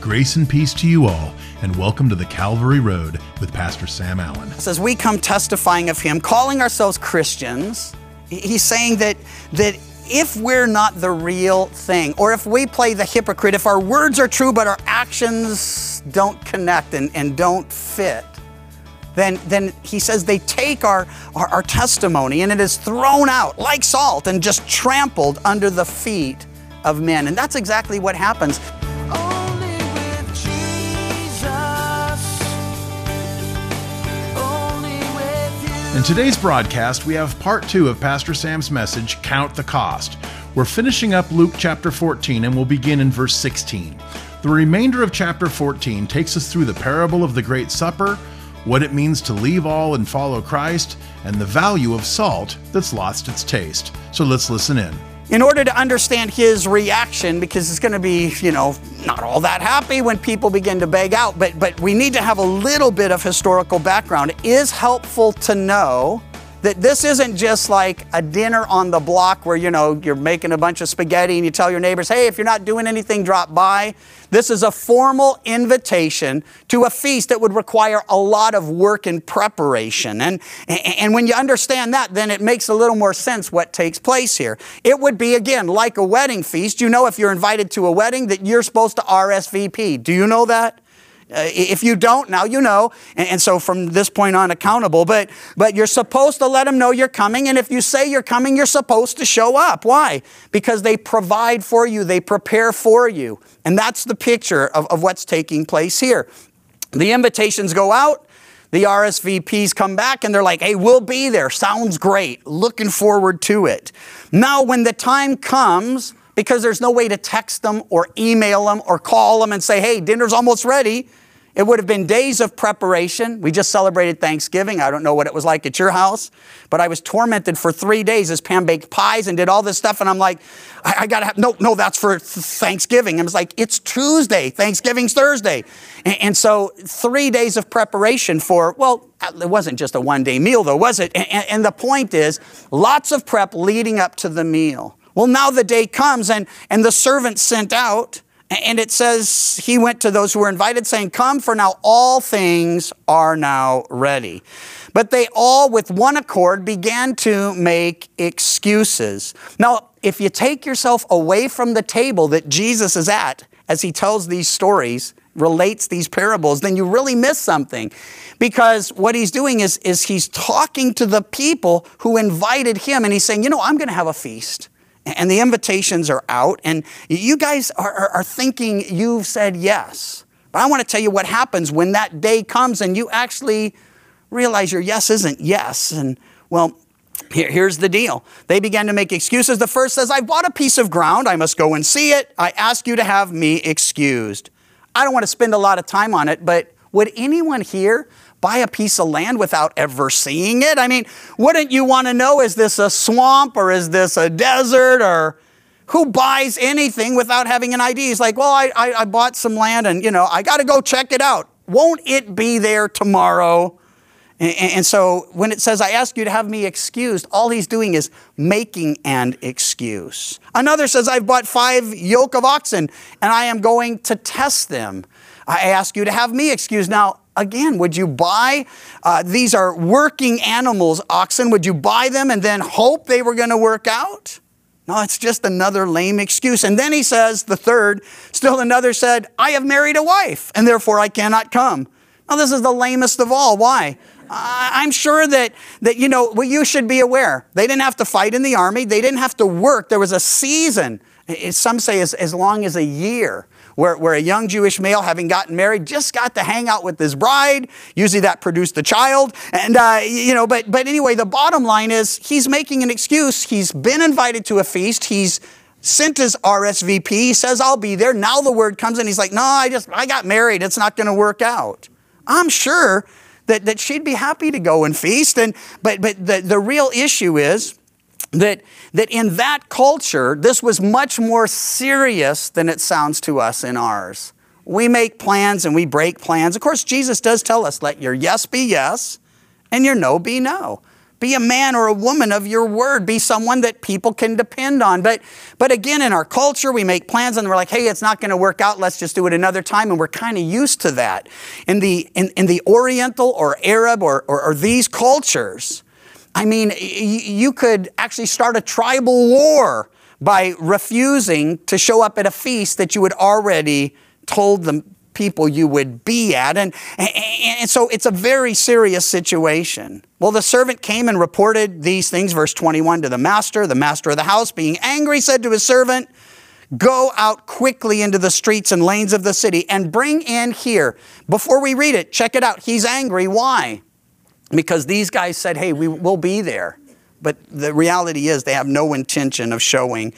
Grace and peace to you all, and welcome to the Calvary Road with Pastor Sam Allen. As we come testifying of Him, calling ourselves Christians, He's saying that, that if we're not the real thing, or if we play the hypocrite, if our words are true but our actions don't connect and, and don't fit, then, then he says they take our, our, our testimony and it is thrown out like salt and just trampled under the feet of men. And that's exactly what happens. In today's broadcast, we have part two of Pastor Sam's message, Count the Cost. We're finishing up Luke chapter 14 and we'll begin in verse 16. The remainder of chapter 14 takes us through the parable of the Great Supper, what it means to leave all and follow Christ, and the value of salt that's lost its taste. So let's listen in. In order to understand his reaction, because it's going to be, you know, not all that happy when people begin to beg out, but, but we need to have a little bit of historical background. It is helpful to know that this isn't just like a dinner on the block where, you know, you're making a bunch of spaghetti and you tell your neighbors, hey, if you're not doing anything, drop by. This is a formal invitation to a feast that would require a lot of work and preparation. And, and when you understand that, then it makes a little more sense what takes place here. It would be, again, like a wedding feast. You know, if you're invited to a wedding, that you're supposed to RSVP. Do you know that? Uh, if you don't, now you know. And, and so from this point on, accountable. But, but you're supposed to let them know you're coming. And if you say you're coming, you're supposed to show up. Why? Because they provide for you, they prepare for you. And that's the picture of, of what's taking place here. The invitations go out. The RSVPs come back and they're like, hey, we'll be there. Sounds great. Looking forward to it. Now, when the time comes, because there's no way to text them or email them or call them and say, hey, dinner's almost ready. It would have been days of preparation. We just celebrated Thanksgiving. I don't know what it was like at your house, but I was tormented for three days as Pam baked pies and did all this stuff. And I'm like, I, I gotta have, no, no, that's for th- Thanksgiving. I was like, it's Tuesday, Thanksgiving's Thursday. And, and so three days of preparation for, well, it wasn't just a one day meal though, was it? And, and the point is, lots of prep leading up to the meal. Well, now the day comes and, and the servant sent out and it says he went to those who were invited, saying, Come, for now all things are now ready. But they all, with one accord, began to make excuses. Now, if you take yourself away from the table that Jesus is at as he tells these stories, relates these parables, then you really miss something. Because what he's doing is, is he's talking to the people who invited him, and he's saying, You know, I'm going to have a feast and the invitations are out, and you guys are, are, are, thinking you've said yes. But I want to tell you what happens when that day comes and you actually realize your yes isn't yes. And well, here, here's the deal. They began to make excuses. The first says, I bought a piece of ground. I must go and see it. I ask you to have me excused. I don't want to spend a lot of time on it, but would anyone here buy a piece of land without ever seeing it? I mean, wouldn't you want to know is this a swamp or is this a desert or who buys anything without having an ID? He's like, well, I, I, I bought some land and, you know, I got to go check it out. Won't it be there tomorrow? And, and so when it says, I ask you to have me excused, all he's doing is making an excuse. Another says, I've bought five yoke of oxen and I am going to test them. I ask you to have me excused. Now, again, would you buy? Uh, these are working animals, oxen. Would you buy them and then hope they were going to work out? No, it's just another lame excuse. And then he says, the third, still another said, I have married a wife, and therefore I cannot come. Now, this is the lamest of all. Why? I'm sure that, that, you know, well, you should be aware. They didn't have to fight in the army, they didn't have to work. There was a season, some say as, as long as a year, where, where a young Jewish male, having gotten married, just got to hang out with his bride. Usually that produced a child. And, uh, you know, but, but anyway, the bottom line is he's making an excuse. He's been invited to a feast. He's sent his RSVP. He says, I'll be there. Now the word comes and he's like, no, I just, I got married. It's not going to work out. I'm sure that, that she'd be happy to go and feast. And, but, but the, the real issue is, that, that in that culture, this was much more serious than it sounds to us in ours. We make plans and we break plans. Of course, Jesus does tell us, let your yes be yes and your no be no. Be a man or a woman of your word. Be someone that people can depend on. But, but again, in our culture, we make plans and we're like, hey, it's not going to work out. Let's just do it another time. And we're kind of used to that. In the, in, in the Oriental or Arab or, or, or these cultures, I mean, you could actually start a tribal war by refusing to show up at a feast that you had already told the people you would be at. And, and, and so it's a very serious situation. Well, the servant came and reported these things, verse 21, to the master. The master of the house, being angry, said to his servant, Go out quickly into the streets and lanes of the city and bring in here. Before we read it, check it out. He's angry. Why? Because these guys said, hey, we will be there. But the reality is they have no intention of showing.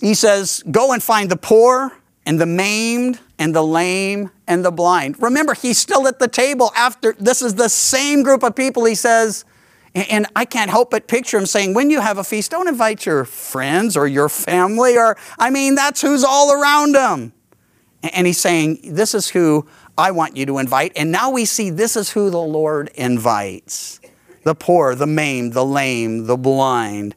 He says, go and find the poor and the maimed and the lame and the blind. Remember, he's still at the table after this is the same group of people he says, and I can't help but picture him saying, when you have a feast, don't invite your friends or your family, or I mean, that's who's all around him. And he's saying, This is who I want you to invite. And now we see this is who the Lord invites the poor, the maimed, the lame, the blind.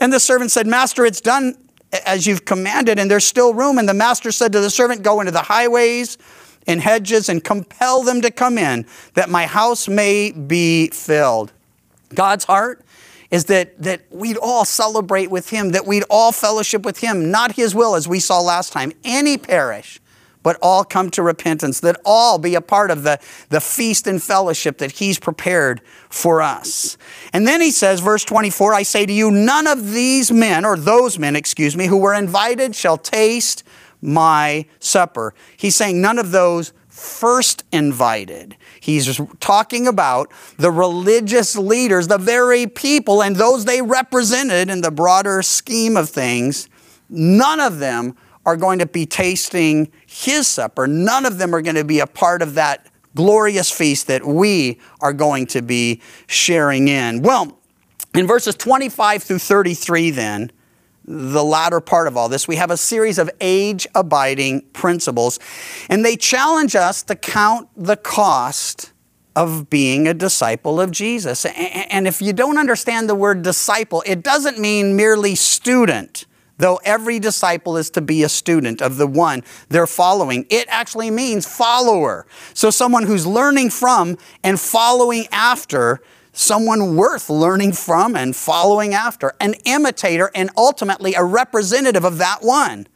And the servant said, Master, it's done as you've commanded, and there's still room. And the master said to the servant, Go into the highways and hedges and compel them to come in, that my house may be filled. God's heart is that, that we'd all celebrate with him, that we'd all fellowship with him, not his will, as we saw last time. Any perish, but all come to repentance, that all be a part of the, the feast and fellowship that he's prepared for us. And then he says, verse 24, I say to you, none of these men, or those men, excuse me, who were invited shall taste my supper. He's saying none of those first invited. He's talking about the religious leaders, the very people, and those they represented in the broader scheme of things. None of them are going to be tasting his supper. None of them are going to be a part of that glorious feast that we are going to be sharing in. Well, in verses 25 through 33, then, the latter part of all this, we have a series of age abiding principles, and they challenge us to count the cost of being a disciple of Jesus. And if you don't understand the word disciple, it doesn't mean merely student. Though every disciple is to be a student of the one they're following, it actually means follower. So, someone who's learning from and following after someone worth learning from and following after, an imitator, and ultimately a representative of that one.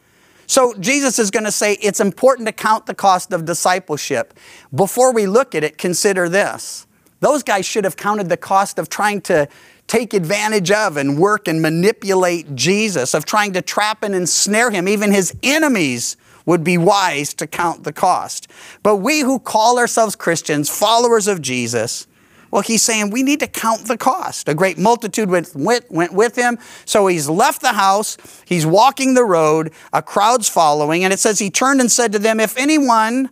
So Jesus is going to say it's important to count the cost of discipleship. Before we look at it, consider this. Those guys should have counted the cost of trying to take advantage of and work and manipulate Jesus, of trying to trap and ensnare him. Even his enemies would be wise to count the cost. But we who call ourselves Christians, followers of Jesus, well, he's saying we need to count the cost. A great multitude went, went, went with him. So he's left the house, he's walking the road, a crowd's following, and it says he turned and said to them, If anyone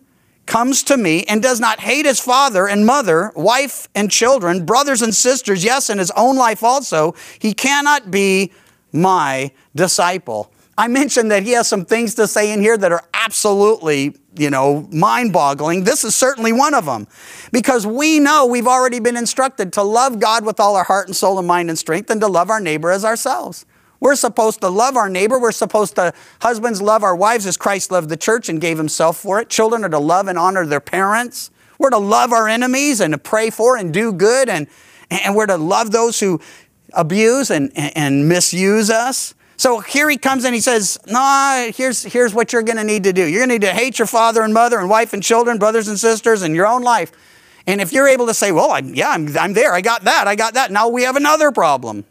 comes to me and does not hate his father and mother, wife and children, brothers and sisters, yes, and his own life also, he cannot be my disciple. I mentioned that he has some things to say in here that are absolutely, you know, mind boggling. This is certainly one of them because we know we've already been instructed to love God with all our heart and soul and mind and strength and to love our neighbor as ourselves. We're supposed to love our neighbor. We're supposed to, husbands love our wives as Christ loved the church and gave himself for it. Children are to love and honor their parents. We're to love our enemies and to pray for and do good. And, and we're to love those who abuse and, and misuse us. So here he comes and he says, Nah, here's, here's what you're going to need to do. You're going to need to hate your father and mother and wife and children, brothers and sisters, and your own life. And if you're able to say, Well, I'm, yeah, I'm, I'm there. I got that. I got that. Now we have another problem.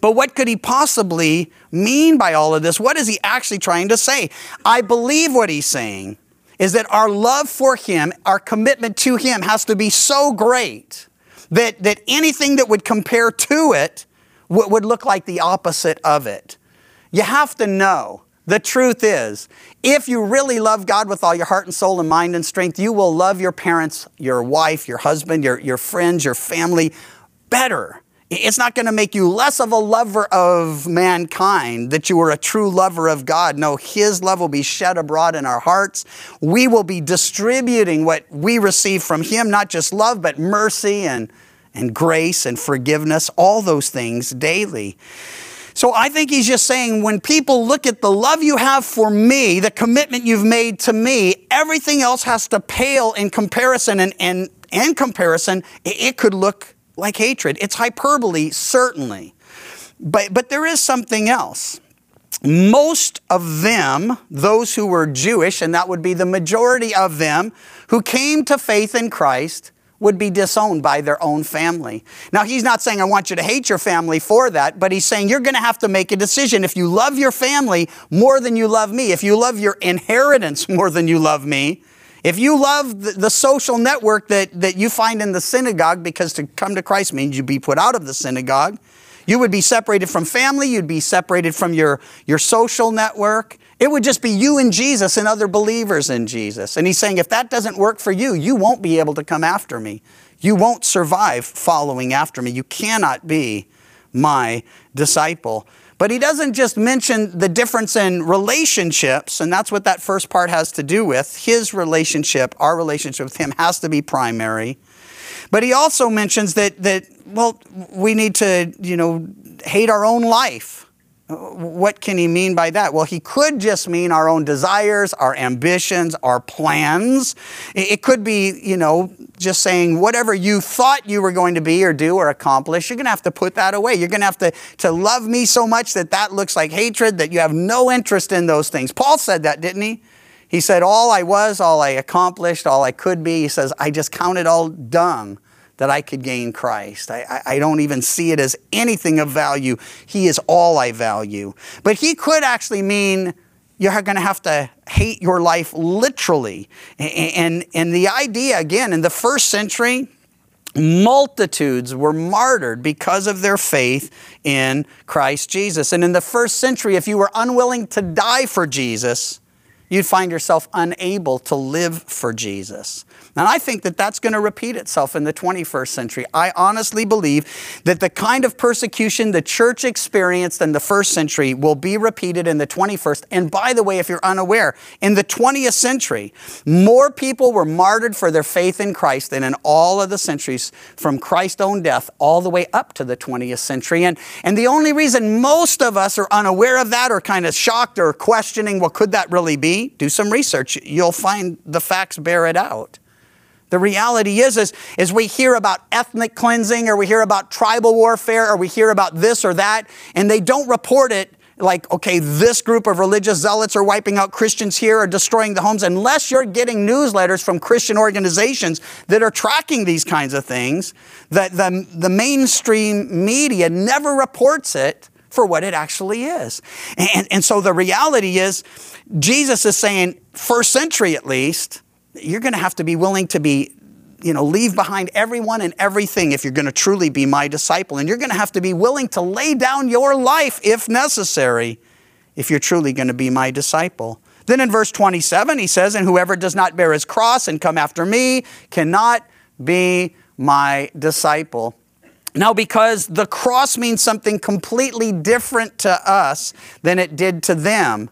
But what could he possibly mean by all of this? What is he actually trying to say? I believe what he's saying is that our love for him, our commitment to him has to be so great that, that anything that would compare to it would, would look like the opposite of it. You have to know the truth is, if you really love God with all your heart and soul and mind and strength, you will love your parents, your wife, your husband, your, your friends, your family better. It's not going to make you less of a lover of mankind that you are a true lover of God. No, His love will be shed abroad in our hearts. We will be distributing what we receive from Him, not just love, but mercy and, and grace and forgiveness, all those things daily. So I think he's just saying when people look at the love you have for me, the commitment you've made to me, everything else has to pale in comparison. And, and, and comparison, it, it could look like hatred. It's hyperbole, certainly. But, but there is something else. Most of them, those who were Jewish, and that would be the majority of them, who came to faith in Christ, would be disowned by their own family. Now, he's not saying, I want you to hate your family for that, but he's saying you're going to have to make a decision. If you love your family more than you love me, if you love your inheritance more than you love me, if you love the, the social network that, that you find in the synagogue, because to come to Christ means you be put out of the synagogue, you would be separated from family, you'd be separated from your, your social network. It would just be you and Jesus and other believers in Jesus. And he's saying, if that doesn't work for you, you won't be able to come after me. You won't survive following after me. You cannot be my disciple. But he doesn't just mention the difference in relationships, and that's what that first part has to do with. His relationship, our relationship with him, has to be primary. But he also mentions that, that well, we need to, you know, hate our own life. What can he mean by that? Well, he could just mean our own desires, our ambitions, our plans. It could be, you know, just saying whatever you thought you were going to be or do or accomplish, you're going to have to put that away. You're going to have to, to love me so much that that looks like hatred, that you have no interest in those things. Paul said that, didn't he? He said, All I was, all I accomplished, all I could be, he says, I just count it all dung that I could gain Christ. I, I, don't even see it as anything of value. He is all I value. But he could actually mean you're going to have to hate your life literally. And, and, and the idea, again, in the first century, multitudes were martyred because of their faith in Christ Jesus. And in the first century, if you were unwilling to die for Jesus, you'd find yourself unable to live for Jesus. And I think that that's going to repeat itself in the 21st century. I honestly believe that the kind of persecution the church experienced in the first century will be repeated in the 21st. And by the way, if you're unaware, in the 20th century, more people were martyred for their faith in Christ than in all of the centuries from Christ's own death all the way up to the 20th century. And, and the only reason most of us are unaware of that or kind of shocked or questioning, well, could that really be? Do some research. You'll find the facts bear it out. The reality is, is, is we hear about ethnic cleansing or we hear about tribal warfare or we hear about this or that, and they don't report it like, okay, this group of religious zealots are wiping out Christians here or destroying the homes, unless you're getting newsletters from Christian organizations that are tracking these kinds of things, that the, the mainstream media never reports it for what it actually is. And, and so the reality is, Jesus is saying, first century at least, you're going to have to be willing to be you know leave behind everyone and everything if you're going to truly be my disciple. And you're going to have to be willing to lay down your life if necessary if you're truly going to be my disciple. Then in verse 27 he says and whoever does not bear his cross and come after me cannot be my disciple. Now, because the cross means something completely different to us than it did to them,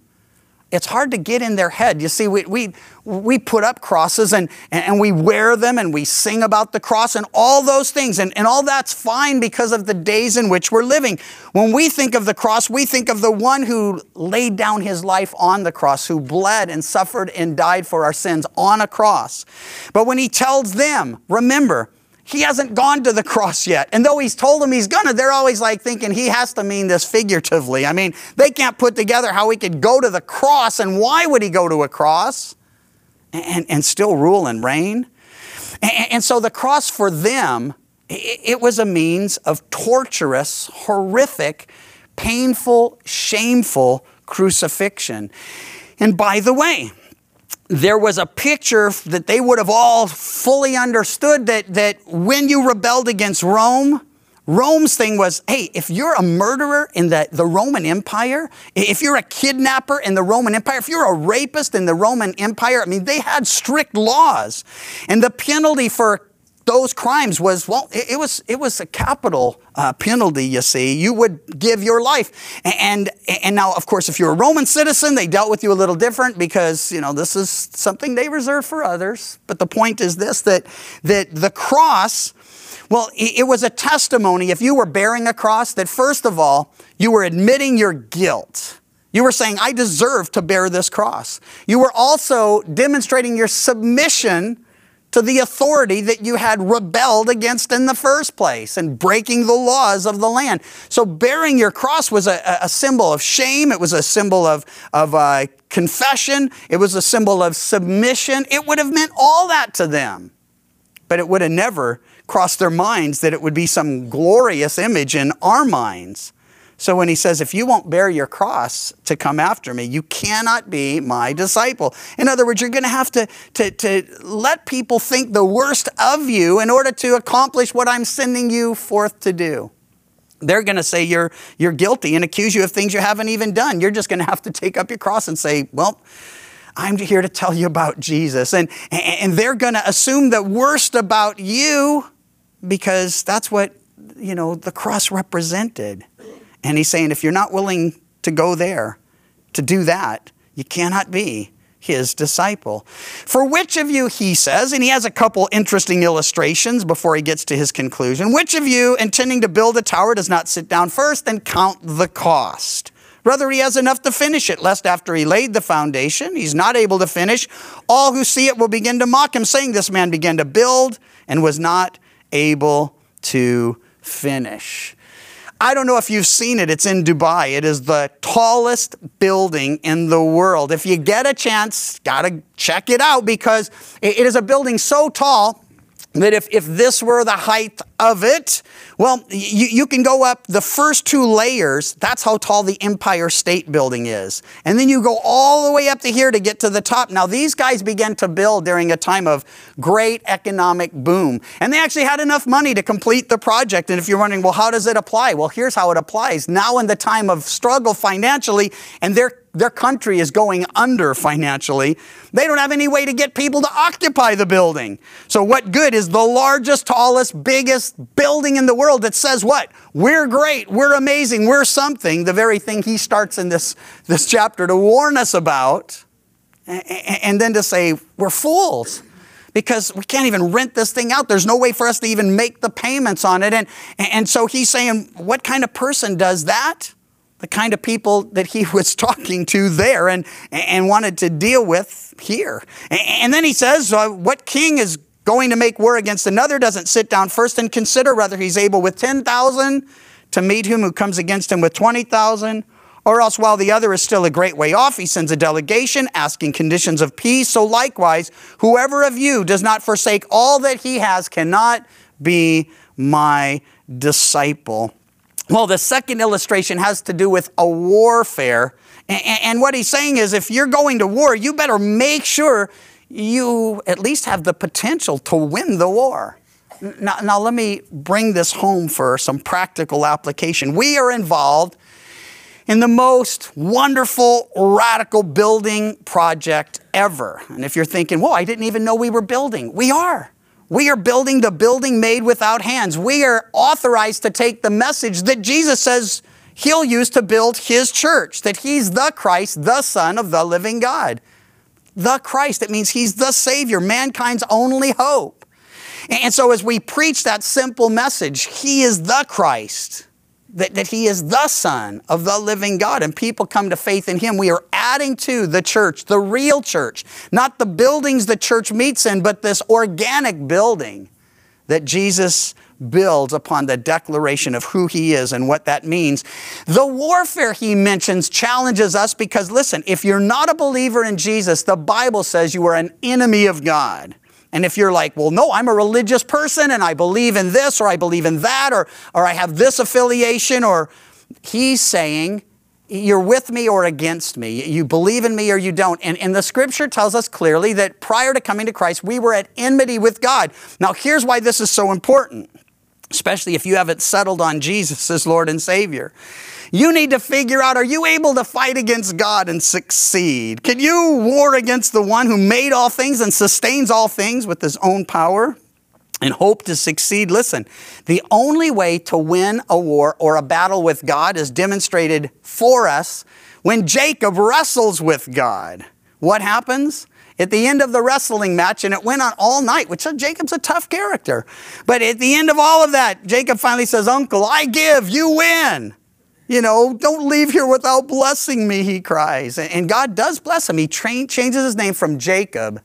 it's hard to get in their head. You see, we, we, we put up crosses and, and we wear them and we sing about the cross and all those things. And, and all that's fine because of the days in which we're living. When we think of the cross, we think of the one who laid down his life on the cross, who bled and suffered and died for our sins on a cross. But when he tells them, remember, he hasn't gone to the cross yet. And though he's told them he's gonna, they're always like thinking he has to mean this figuratively. I mean, they can't put together how he could go to the cross and why would he go to a cross and, and still rule and reign. And, and so the cross for them, it, it was a means of torturous, horrific, painful, shameful crucifixion. And by the way, there was a picture that they would have all fully understood that, that when you rebelled against Rome, Rome's thing was, hey, if you're a murderer in the, the Roman Empire, if you're a kidnapper in the Roman Empire, if you're a rapist in the Roman Empire, I mean, they had strict laws. And the penalty for those crimes was well it, it was it was a capital uh, penalty you see you would give your life and and now of course if you're a roman citizen they dealt with you a little different because you know this is something they reserve for others but the point is this that that the cross Well, it was a testimony if you were bearing a cross that first of all, you were admitting your guilt. You were saying, I deserve to bear this cross. You were also demonstrating your submission to the authority that you had rebelled against in the first place and breaking the laws of the land. So bearing your cross was a, a symbol of shame. It was a symbol of, of uh, confession. It was a symbol of submission. It would have meant all that to them. But it would have never crossed their minds that it would be some glorious image in our minds. So when he says, if you won't bear your cross to come after me, you cannot be my disciple. In other words, you're going to have to, to, to let people think the worst of you in order to accomplish what I'm sending you forth to do. They're going to say you're, you're guilty and accuse you of things you haven't even done. You're just going to have to take up your cross and say, well, I'm here to tell you about Jesus. And, and they're going to assume the worst about you because that's what, you know, the cross represented. And he's saying, if you're not willing to go there, to do that, you cannot be his disciple. For which of you, he says, and he has a couple interesting illustrations before he gets to his conclusion, which of you, intending to build a tower, does not sit down first and count the cost? Rather, he has enough to finish it, lest after he laid the foundation, he's not able to finish. All who see it will begin to mock him, saying, This man began to build and was not able to finish. I don't know if you've seen it. It's in Dubai. It is the tallest building in the world. If you get a chance, gotta check it out because it is a building so tall that if, if this were the height of it, well, you, you can go up the first two layers. That's how tall the Empire State Building is. And then you go all the way up to here to get to the top. Now, these guys began to build during a time of great economic boom. And they actually had enough money to complete the project. And if you're wondering, well, how does it apply? Well, here's how it applies. Now, in the time of struggle financially, and they're their country is going under financially. They don't have any way to get people to occupy the building. So, what good is the largest, tallest, biggest building in the world that says what? We're great, we're amazing, we're something, the very thing he starts in this, this chapter to warn us about, and then to say, we're fools because we can't even rent this thing out. There's no way for us to even make the payments on it. And, and so he's saying, what kind of person does that? The kind of people that he was talking to there and, and wanted to deal with here. And then he says, uh, What king is going to make war against another doesn't sit down first and consider whether he's able with 10,000 to meet him who comes against him with 20,000? Or else, while the other is still a great way off, he sends a delegation asking conditions of peace. So, likewise, whoever of you does not forsake all that he has cannot be my disciple. Well, the second illustration has to do with a warfare. And, what he's saying is if you're going to war, you better make sure you at least have the potential to win the war. Now, now, let me bring this home for some practical application. We are involved in the most wonderful, radical building project ever. And if you're thinking, whoa, I didn't even know we were building, we are. We are building the building made without hands. We are authorized to take the message that Jesus says he'll use to build his church, that he's the Christ, the Son of the living God. The Christ, it means he's the Savior, mankind's only hope. And so as we preach that simple message, he is the Christ, that, that he is the Son of the living God, and people come to faith in him, we are adding to the church, the real church, not the buildings the church meets in, but this organic building that Jesus builds upon the declaration of who he is and what that means. The warfare he mentions challenges us because, listen, if you're not a believer in Jesus, the Bible says you are an enemy of God. And if you're like, well, no, I'm a religious person and I believe in this or I believe in that or, or I have this affiliation, or he's saying, you're with me or against me. You believe in me or you don't. And, and the scripture tells us clearly that prior to coming to Christ, we were at enmity with God. Now, here's why this is so important, especially if you haven't settled on Jesus as Lord and Savior. You need to figure out are you able to fight against God and succeed? Can you war against the one who made all things and sustains all things with his own power? and hope to succeed. Listen, the only way to win a war or a battle with God is demonstrated for us when Jacob wrestles with God. What happens? At the end of the wrestling match, and it went on all night, which Jacob's a tough character. But at the end of all of that, Jacob finally says, Uncle, I give, you win. You know, don't leave here without blessing me, he cries. And God does bless him. He tra- changes his name from Jacob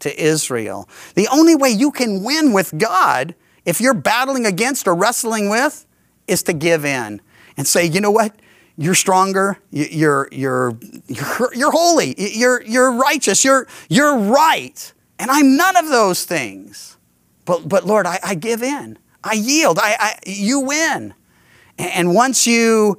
to Israel. The only way you can win with God, if you're battling against or wrestling with, is to give in and say, you know what? You're stronger. You- You're, you're, you're, you're holy. You're, you're righteous. You're, you're right. And I'm none of those things. But, but Lord, I, I give in. I yield. I, I, you win. And once you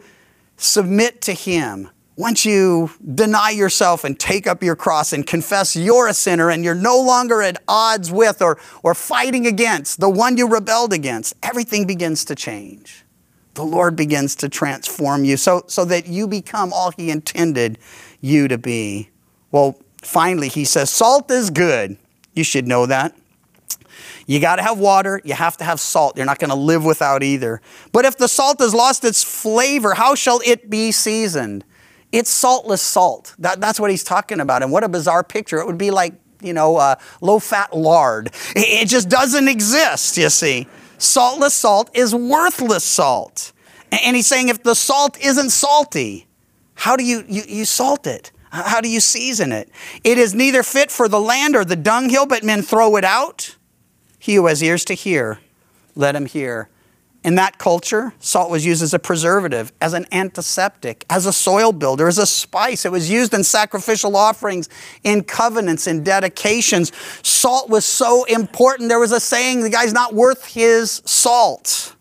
submit to Him, once you deny yourself and take up your cross and confess you're a sinner and you're no longer at odds with or, or fighting against the one you rebelled against, everything begins to change. The Lord begins to transform you so, so that you become all He intended you to be. Well, finally, He says, Salt is good. You should know that. You got to have water, you have to have salt. You're not going to live without either. But if the salt has lost its flavor, how shall it be seasoned? It's saltless salt. That, that's what he's talking about. And what a bizarre picture. It would be like, you know, uh, low fat lard. It, it just doesn't exist, you see. Saltless salt is worthless salt. And, and he's saying if the salt isn't salty, how do you, you, you salt it? How do you season it? It is neither fit for the land or the dunghill, but men throw it out. He who has ears to hear, let him hear. In that culture, salt was used as a preservative, as an antiseptic, as a soil builder, as a spice. It was used in sacrificial offerings, in covenants, in dedications. Salt was so important. There was a saying, the guy's not worth his salt.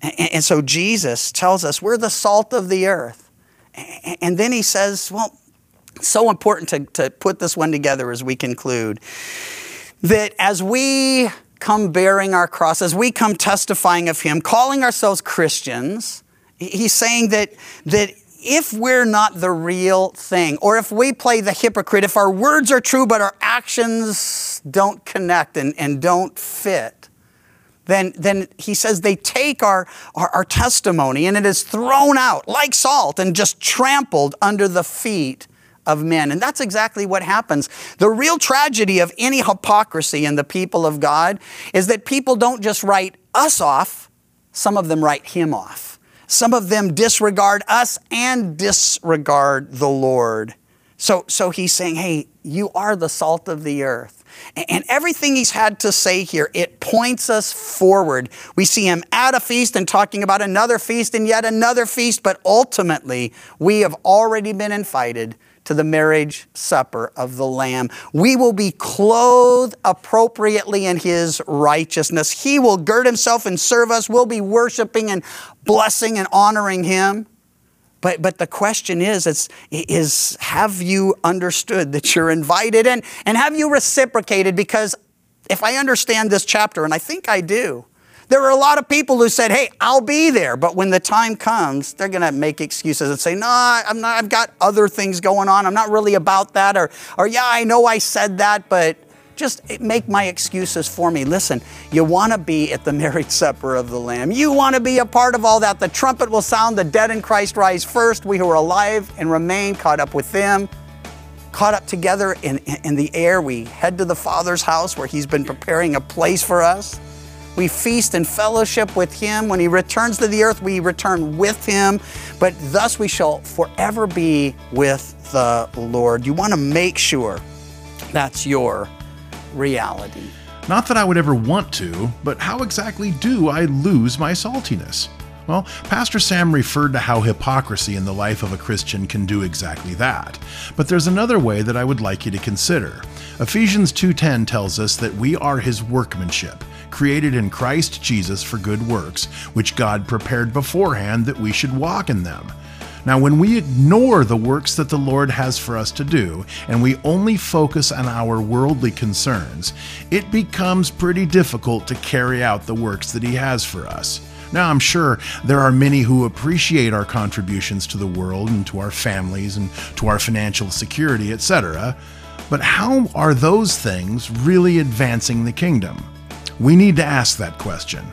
And, so Jesus tells us we're the salt of the earth. And- And then he says, well, it's so important to, to put this one together as we conclude that as we come bearing our cross, as we come testifying of Him, calling ourselves Christians, He's saying that, that if we're not the real thing, or if we play the hypocrite, if our words are true but our actions don't connect and, and don't fit, then, then he says they take our, our, our testimony and it is thrown out like salt and just trampled under the feet of men. And that's exactly what happens. The real tragedy of any hypocrisy in the people of God is that people don't just write us off, some of them write him off. Some of them disregard us and disregard the Lord. So, so he's saying, hey, you are the salt of the earth. And everything he's had to say here, it points us forward. We see him at a feast and talking about another feast and yet another feast, but ultimately, we have already been invited to the marriage supper of the Lamb. We will be clothed appropriately in his righteousness. He will gird himself and serve us. We'll be worshiping and blessing and honoring him. But, but the question is, is, is have you understood that you're invited and, and have you reciprocated? Because if I understand this chapter, and I think I do, there are a lot of people who said, hey, I'll be there. But when the time comes, they're going to make excuses and say, no, I'm not, I've got other things going on. I'm not really about that. Or, or yeah, I know I said that, but just make my excuses for me. Listen, you want to be at the marriage supper of the Lamb. You want to be a part of all that. The trumpet will sound, the dead in Christ rise first. We who are alive and remain caught up with them, caught up together in, in the air. We head to the Father's house where He's been preparing a place for us. We feast and fellowship with Him. When He returns to the earth, we return with Him. But thus we shall forever be with the Lord. You want to make sure that's your reality. Not that I would ever want to, but how exactly do I lose my saltiness? Well, Pastor Sam referred to how hypocrisy in the life of a Christian can do exactly that. But there's another way that I would like you to consider. Ephesians 2:10 tells us that we are his workmanship, created in Christ Jesus for good works, which God prepared beforehand that we should walk in them. Now, when we ignore the works that the Lord has for us to do, and we only focus on our worldly concerns, it becomes pretty difficult to carry out the works that He has for us. Now, I'm sure there are many who appreciate our contributions to the world and to our families and to our financial security, etc. But how are those things really advancing the kingdom? We need to ask that question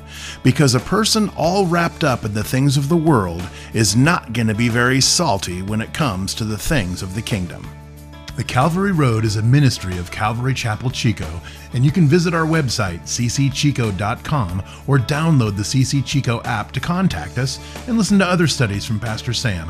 because a person all wrapped up in the things of the world is not going to be very salty when it comes to the things of the kingdom. The Calvary Road is a ministry of Calvary Chapel Chico, and you can visit our website, ccchico.com, or download the CC Chico app to contact us and listen to other studies from Pastor Sam.